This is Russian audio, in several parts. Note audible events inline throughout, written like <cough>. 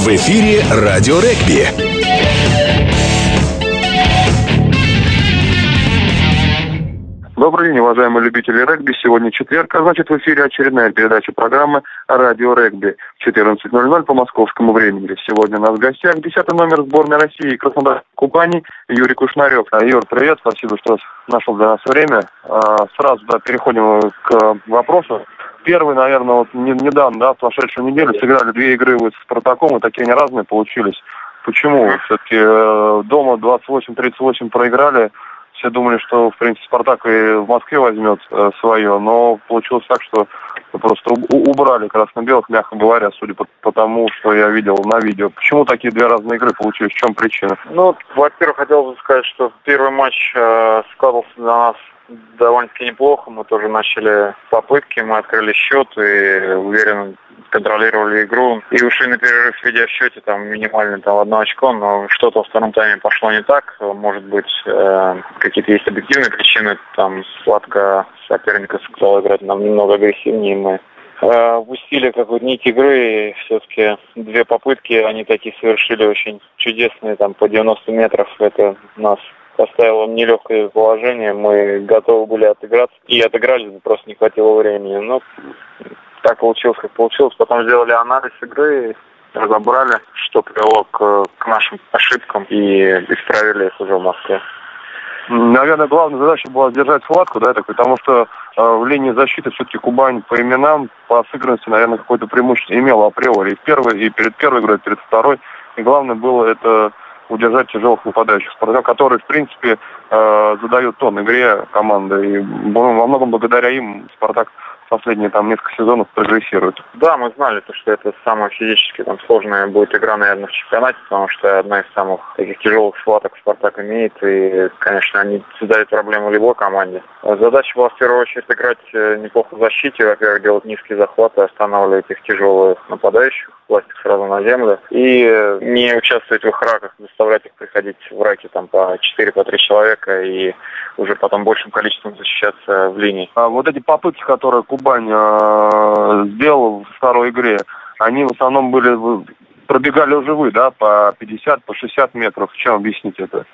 В эфире «Радио регби». Добрый день, уважаемые любители регби. Сегодня четверг, а значит в эфире очередная передача программы «Радио регби» в 14.00 по московскому времени. Сегодня у нас в гостях десятый номер сборной России Краснодар Кубани Юрий Кушнарев. Юр, привет, спасибо, что нашел для нас время. А, сразу да, переходим к вопросу. Первый, наверное, вот недавно, да, в прошедшую неделю сыграли две игры вот с Спартаком, и такие они разные получились. Почему? Все-таки э, дома 28-38 проиграли, все думали, что, в принципе, «Спартак» и в Москве возьмет э, свое, но получилось так, что просто убрали красно-белых, мягко говоря, судя по, по тому, что я видел на видео. Почему такие две разные игры получились? В чем причина? Ну, во-первых, хотел бы сказать, что первый матч э, складывался для нас довольно-таки неплохо. Мы тоже начали попытки, мы открыли счет и уверенно контролировали игру. И ушли на перерыв, ведя в счете там минимально там одно очко, но что-то во втором тайме пошло не так. Может быть, э, какие-то есть объективные причины. Там сладко соперника стал играть нам немного агрессивнее, мы э, упустили какую-то нить игры, и все-таки две попытки, они такие совершили очень чудесные, там, по 90 метров, это нас поставило в нелегкое положение. Мы готовы были отыграться. И отыграли, просто не хватило времени. Но так получилось, как получилось. Потом сделали анализ игры, разобрали, что привело к, к нашим ошибкам и исправили их уже в Москве. Наверное, главная задача была держать схватку, да, так, потому что э, в линии защиты все-таки Кубань по именам, по сыгранности, наверное, какое-то преимущество имела априори и в первой, и перед первой игрой, и перед второй. И главное было это удержать тяжелых нападающих Спартак, которые, в принципе, э, задают тон игре команды. И во многом благодаря им Спартак последние там несколько сезонов прогрессирует. Да, мы знали, то, что это самая физически там сложная будет игра, наверное, в чемпионате, потому что одна из самых таких тяжелых схваток Спартак имеет, и, конечно, они создают проблему любой команде. Задача была в первую очередь играть э, неплохо в защите, во-первых, делать низкие захваты, останавливать их тяжелых нападающих, класть их сразу на землю, и э, не участвовать в их раках, заставлять их приходить в раки там по 4-3 по человека и уже потом большим количеством защищаться в линии. А вот эти попытки, которые Кубань э, сделал в второй игре, они в основном были пробегали уже вы, да, по 50, по 60 метров. Чем объяснить это?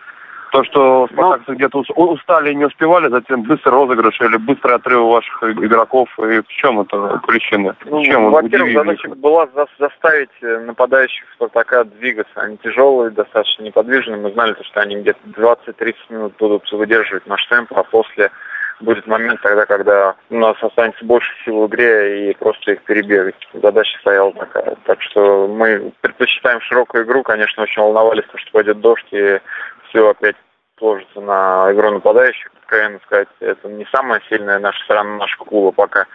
То, что спартакцы ну, где-то устали и не успевали, затем быстрый розыгрыш или быстрый отрыв ваших игроков. И в чем это причина? Ну, чем во-первых, задача была за заставить э, нападающих Спартака двигаться. Они тяжелые, достаточно неподвижные. Мы знали, что они где-то 20-30 минут будут выдерживать наш темп, а после будет момент тогда, когда у нас останется больше сил в игре и просто их перебегать. Задача стояла такая. Так что мы предпочитаем широкую игру. Конечно, очень волновались, что пойдет дождь и все опять сложится на игру нападающих. Откровенно сказать, это не самая сильная наша сторона нашего клуба пока.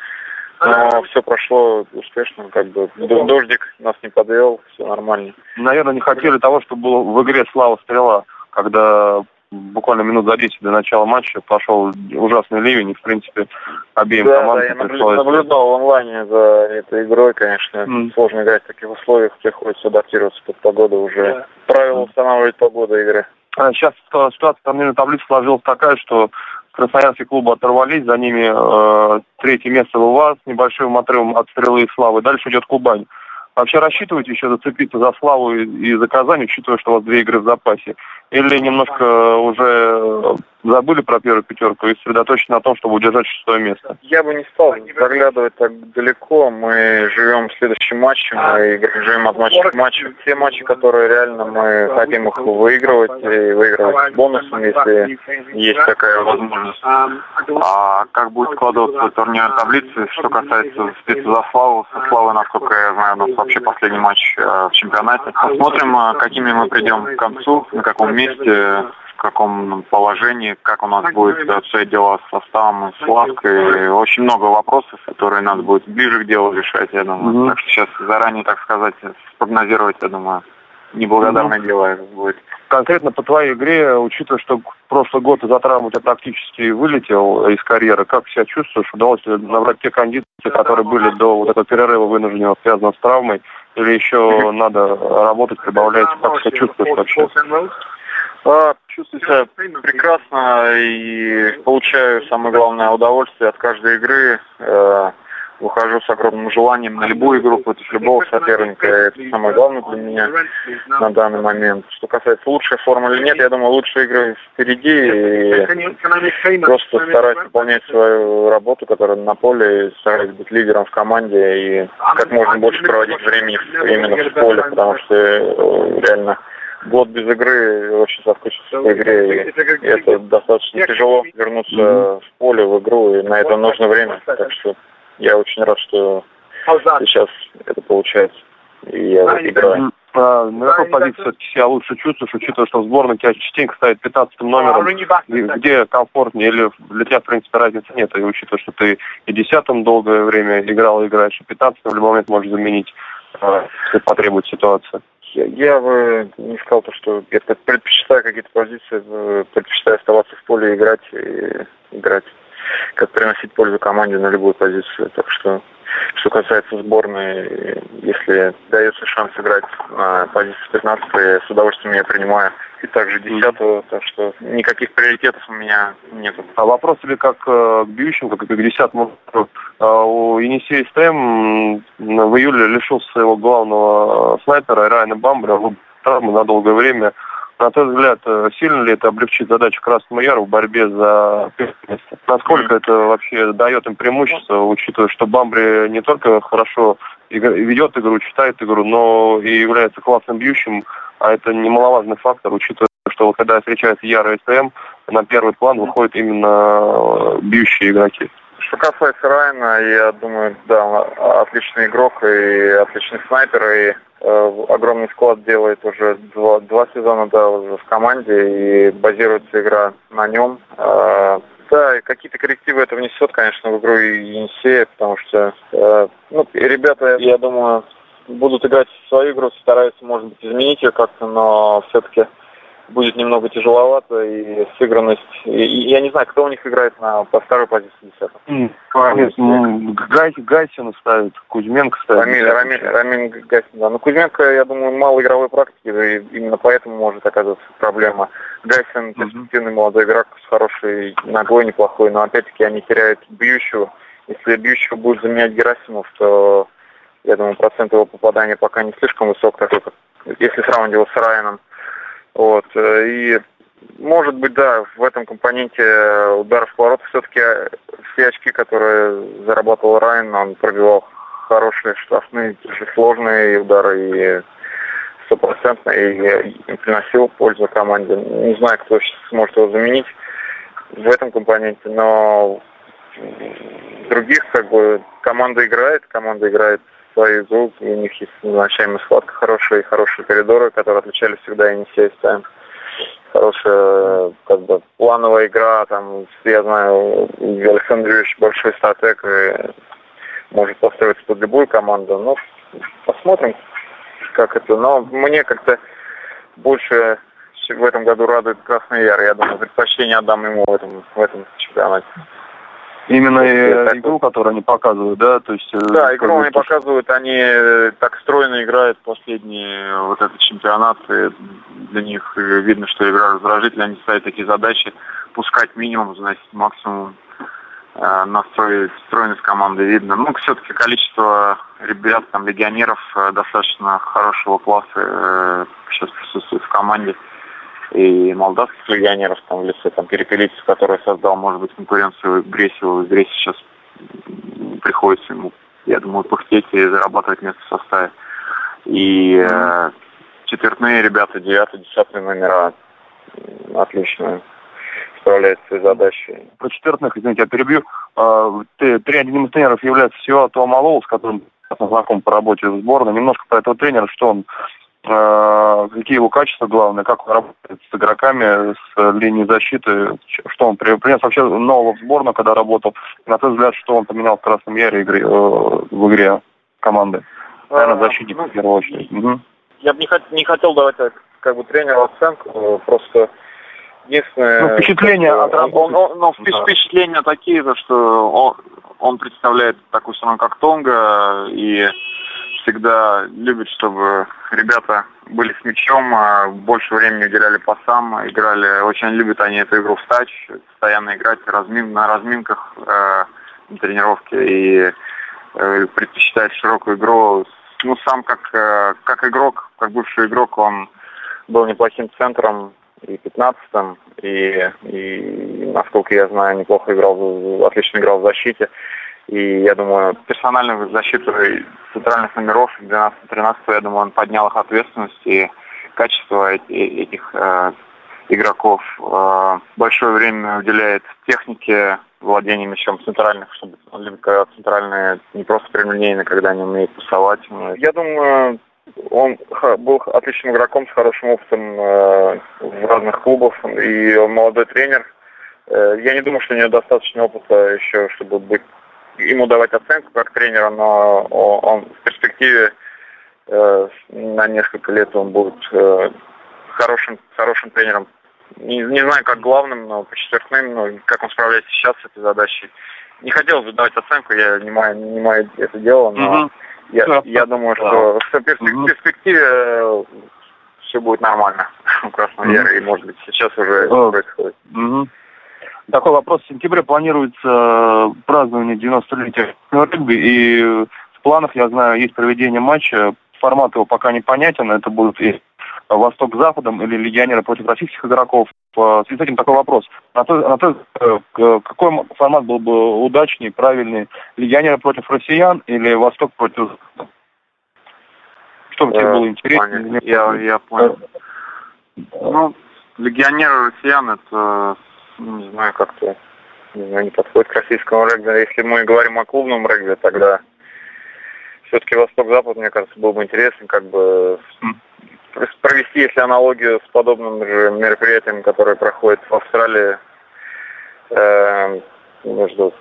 Но все прошло успешно, как бы дождик нас не подвел, все нормально. Наверное, не хотели того, чтобы было в игре слава стрела, когда буквально минут за 10 до начала матча пошел ужасный ливень, и, в принципе, обеим да, командам да, я пришлось... наблюдал в онлайне за этой игрой, конечно. Mm. Сложно играть в таких условиях, приходится адаптироваться под погоду уже. Yeah. Правила устанавливать погоду игры. А сейчас ситуация турнирной таблице сложилась такая, что красноярские клубы оторвались, за ними э, третье место в УВА с небольшим отрывом от стрелы и славы. Дальше идет Кубань. Вообще рассчитываете еще зацепиться за славу и за Казань, учитывая, что у вас две игры в запасе? Или немножко уже забыли про первую пятерку и сосредоточены на том, чтобы удержать шестое место? Я бы не стал заглядывать так далеко. Мы живем следующим матчем, мы живем от матча к матчу. Все матчи, которые реально мы хотим их выигрывать и выигрывать бонусом, если есть такая возможность. А как будет складываться турнир таблицы, что касается спицы за славу, со славой, насколько я знаю, у нас вообще последний матч э, в чемпионате. Посмотрим, э, какими мы придем к концу, на каком месте, каком положении, как у нас будет обстоять дела с составом с лавкой. Очень много вопросов, которые надо будет ближе к делу решать, я думаю. Mm-hmm. Так что сейчас заранее, так сказать, спрогнозировать, я думаю, неблагодарное mm-hmm. дело будет. Конкретно по твоей игре, учитывая, что прошлый год из-за травмы у тебя практически вылетел из карьеры, как себя чувствуешь? Удалось ли набрать те кондиции, которые были до вот этого перерыва вынужденного, связанного с травмой? Или еще надо работать, прибавлять? Как себя чувствуешь вообще? Чувствую себя прекрасно и получаю самое главное удовольствие от каждой игры. Э, выхожу с огромным желанием на любую игру против любого соперника. Это самое главное для меня на данный момент. Что касается лучшей формы или нет, я думаю, лучшие игры впереди. И просто стараюсь выполнять свою работу, которая на поле, стараюсь быть лидером в команде и как можно больше проводить времени именно в поле, потому что э, реально год без игры очень соскучился по игре. И это достаточно тяжело вернуться в поле, в игру, и на это нужно время. Так что я очень рад, что сейчас это получается. И я вот играю. А, на какой позиции все-таки себя лучше чувствуешь, учитывая, что в сборной тебя частенько ставит 15 номером, где комфортнее, или для тебя, в принципе, разницы нет, и учитывая, что ты и десятым долгое время играл и играешь, и 15 в любой момент можешь заменить, а, если потребует ситуация. Я, я бы не сказал то, что я предпочитаю какие-то позиции, предпочитаю оставаться в поле и играть, и играть, как приносить пользу команде на любую позицию. Так что что касается сборной, если дается шанс играть на позиции 15 я с удовольствием ее принимаю. И также 10 так что никаких приоритетов у меня нет. А вопрос тебе как э, к бьющим, как и к 10 а У Енисея СТМ в июле лишился своего главного снайпера Райана Бамбера, травмы на долгое время. На твой взгляд, э, сильно ли это облегчит задачу Красному Яру в борьбе за место? Насколько это вообще дает им преимущество, учитывая, что Бамбри не только хорошо ведет игру, читает игру, но и является классным бьющим, а это немаловажный фактор, учитывая, что когда встречается Яра и СТМ, на первый план выходят именно э, бьющие игроки. Что касается Райана, я думаю, да, он отличный игрок и отличный снайпер, и э, огромный склад делает уже два, два сезона, да, уже в команде, и базируется игра на нем. Э, да, и какие-то коррективы это внесет, конечно, в игру Енисея, потому что, э, ну, ребята, я думаю, будут играть в свою игру, стараются, может быть, изменить ее как-то, но все-таки будет немного тяжеловато и сыгранность. И, и, я не знаю, кто у них играет на по второй позиции десятого. Mm, ну, Гай, Гайсина ставит, Кузьменко ставит. Рамиль, Рамиль, Рамиль Гайсин, да. Но Кузьменко, я думаю, мало игровой практики, и именно поэтому может оказаться проблема. Гайсин перспективный mm-hmm. молодой игрок с хорошей ногой, неплохой, но опять-таки они теряют бьющего. Если бьющего будет заменять Герасимов, то я думаю, процент его попадания пока не слишком высок, такой, как, если сравнивать его с Райаном. Вот. Э, и может быть, да, в этом компоненте ударов в поворот все-таки все очки, которые зарабатывал Райан, он пробивал хорошие штрафные, сложные удары и стопроцентно и, и приносил пользу команде. Не знаю, кто сейчас сможет его заменить в этом компоненте, но других как бы команда играет, команда играет свою игру, у них есть назначаемая схватка хорошая, хорошие коридоры, которые отличались всегда Енисей ставим. Хорошая, как бы, плановая игра, там, я знаю, Александр Юрьевич большой стратег и может построиться под любую команду, но посмотрим, как это. Но мне как-то больше в этом году радует Красный Яр. Я думаю, предпочтение отдам ему в этом, в этом чемпионате. Именно э, игру, которую они показывают, да? То есть, э, да, игру они показывают, они э, так стройно играют последние вот этот чемпионат, и для них видно, что игра раздражительная, они ставят такие задачи, пускать минимум, значит, максимум настроить стройность команды видно. Ну, все-таки количество ребят, там, легионеров достаточно хорошего класса сейчас присутствует в команде и молдавских легионеров там в лице там Перепелицев, который создал, может быть, конкуренцию Гресеву. Гресь сейчас приходится ему, я думаю, пыхтеть и зарабатывать место в составе. И э, четвертные ребята, девятый, десятый номера отлично справляются с своей задачей. Про четвертных, извините, я перебью. А, три одним из тренеров является всего Туа с которым знаком по работе в сборной. Немножко про этого тренера, что он какие его качества главные, как он работает с игроками, с линией защиты, что он принес вообще нового в сборную, когда работал, на твой взгляд, что он поменял в Красном Яре игре, э, в игре команды? Наверное, а, защитник ну, в первую очередь. Угу. Я бы не, хот- не хотел давать как бы тренеру оценку, просто единственное... Ну, впечатления от работы. Он, он, но да. впечатления такие, что он, он представляет такую страну, как Тонга, и всегда любит, чтобы ребята были с мячом, а больше времени уделяли пасам, играли, очень любят они эту игру встать, постоянно играть размин, на разминках э, на тренировке. И э, предпочитает широкую игру. Ну, сам как, э, как игрок, как бывший игрок, он был неплохим центром и 15-м, и, и, насколько я знаю, неплохо играл, отлично играл в защите. И я думаю, персональную защиту центральных номеров 12-13, я думаю, он поднял их ответственность и качество этих э, игроков. Э, большое время уделяет технике владения мячом центральных, чтобы когда центральные не просто прямолинейные, когда они умеют пасовать. Я думаю, он был отличным игроком с хорошим опытом э, в разных клубах, и он молодой тренер. Э, я не думаю, что у него достаточно опыта еще, чтобы быть ему давать оценку как тренера, но он в перспективе э, на несколько лет он будет хорошим, хорошим тренером. Не, не знаю, как главным, но почетным, но как он справляется сейчас с этой задачей. Не хотел бы давать оценку, я не маю, не маю это дело, но угу. я, да. я думаю, что в перспективе угу. все будет нормально <laughs> у Красного угу. и, может быть, сейчас уже это происходит. Угу. Такой вопрос. В сентябре планируется празднование 90-летия регби, и в планах, я знаю, есть проведение матча. Формат его пока непонятен. Это будут и Восток Западом или легионеры против российских игроков. В связи с этим такой вопрос. На то, на то, э, какой формат был бы удачнее, правильный? Легионеры против россиян или Восток против? Что бы тебе э, было интересно? Я, я понял. Ну, легионеры россиян это ну, не знаю, как-то не, знаю, не подходит к российскому регби. Если мы говорим о клубном регби, тогда все-таки Восток-Запад, мне кажется, был бы интересен, как бы провести, если аналогию с подобным же мероприятием, которое проходит в Австралии, э, между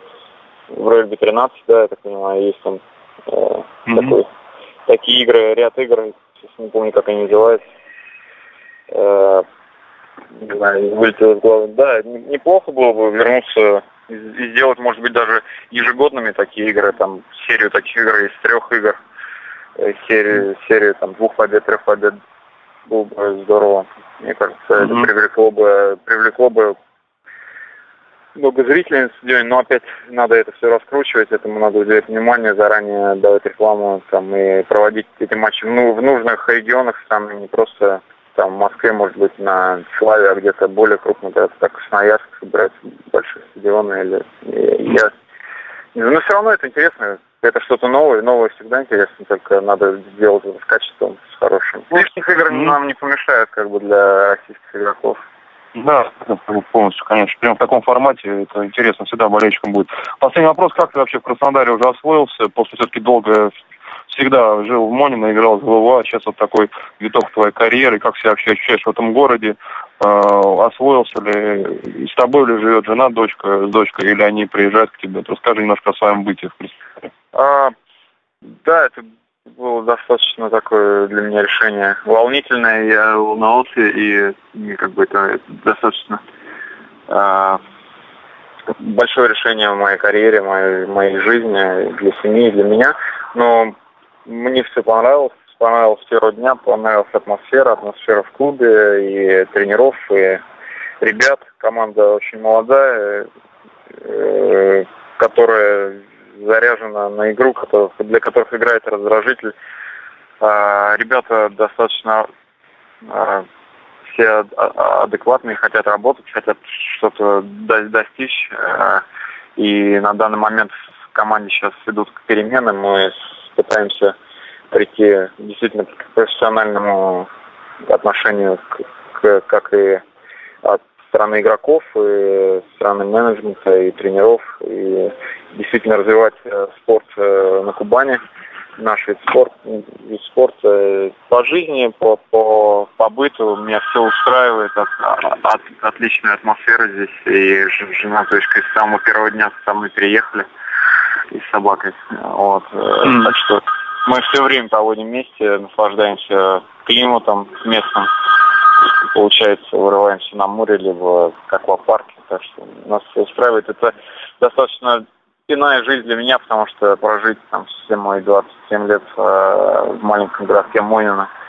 в регби 13, да, я так понимаю, есть там э, mm-hmm. такой, такие игры, ряд игр, сейчас не помню, как они называются. Э, не знаю, вылетело из головы. Да, неплохо было бы вернуться и сделать, может быть, даже ежегодными такие игры, там, серию таких игр из трех игр, э, серию, серию там двух побед, трех побед было бы здорово. Мне кажется, mm-hmm. это привлекло бы, привлекло бы много зрителей на стадионе, но опять надо это все раскручивать, этому надо уделять внимание, заранее давать рекламу там, и проводить эти матчи ну, в нужных регионах страны, не просто там в Москве, может быть, на Славе, а где-то более крупно, это так Красноярск собирать большие стадионы или я но все равно это интересно, это что-то новое, новое всегда интересно, только надо сделать это с качеством, с хорошим. Лишних игр mm-hmm. нам не помешает, как бы, для российских игроков. Да, полностью, конечно. Прямо в таком формате это интересно всегда болельщикам будет. Последний вопрос. Как ты вообще в Краснодаре уже освоился после все-таки долго всегда жил в Монино, играл в ГВА, сейчас вот такой виток твоей карьеры, как себя вообще ощущаешь в этом городе, э, освоился ли, с тобой ли живет жена, дочка с дочкой, или они приезжают к тебе? Расскажи немножко о своем бытии в Краснодаре. А, да, это было достаточно такое для меня решение волнительное, я волновался, и, и как бы это, это достаточно а, большое решение в моей карьере, моей, моей жизни, для семьи, для меня. Но мне все понравилось. С первого дня, понравилась атмосфера, атмосфера в клубе и тренеров, и ребят. Команда очень молодая, э, которая заряжена на игру, для которых играет раздражитель. А, ребята достаточно а, все адекватные, хотят работать, хотят что-то достичь. А, и на данный момент в команде сейчас идут перемены. Мы пытаемся прийти действительно к профессиональному отношению к, к, как и от стороны игроков, и стороны менеджмента, и тренеров, и действительно развивать э, спорт э, на Кубани, наш вид, спорт, вид спорта по жизни, по, по, по быту. Меня все устраивает, от, от, отличная атмосфера здесь, и жена, то есть с самого первого дня со мной переехали и с собакой. Вот. Mm. Так что мы все время проводим вместе, наслаждаемся климатом местным. Получается, вырываемся на море, либо в аквапарке. Так что нас все устраивает. Это достаточно иная жизнь для меня, потому что прожить там все мои 27 лет э, в маленьком городке Э,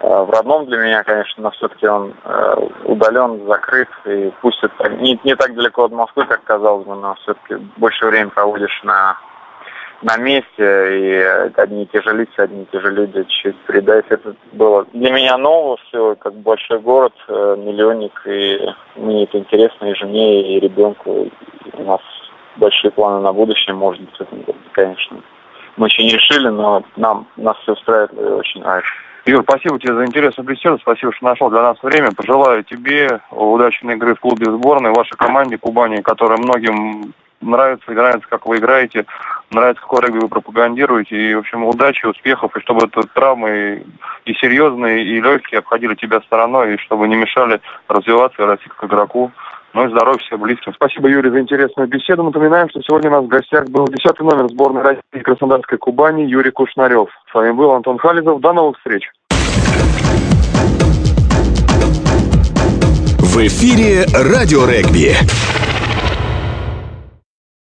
в родном для меня, конечно, но все-таки он э, удален, закрыт, и пусть это не, не так далеко от Москвы, как казалось бы, но все-таки больше времени проводишь на на месте, и одни и те же лица, одни и те же люди чуть передать. Это было для меня ново все, как большой город, э, миллионник, и мне это интересно и жене, и ребенку. У нас большие планы на будущее, может быть, в этом году, конечно. Мы еще не решили, но нам нас все устраивает и очень нравится. Юр, спасибо тебе за интересную беседу, спасибо, что нашел для нас время. Пожелаю тебе удачной игры в клубе сборной, вашей команде Кубани, которая многим нравится, нравится, как вы играете, нравится, какой регби вы пропагандируете. И, в общем, удачи, успехов, и чтобы это травмы и серьезные, и легкие обходили тебя стороной, и чтобы не мешали развиваться и расти как игроку. Ну и здоровья всем близким. Спасибо, Юрий, за интересную беседу. Напоминаем, что сегодня у нас в гостях был десятый номер сборной России Краснодарской Кубани Юрий Кушнарев. С вами был Антон Хализов. До новых встреч. В эфире «Радио Регби».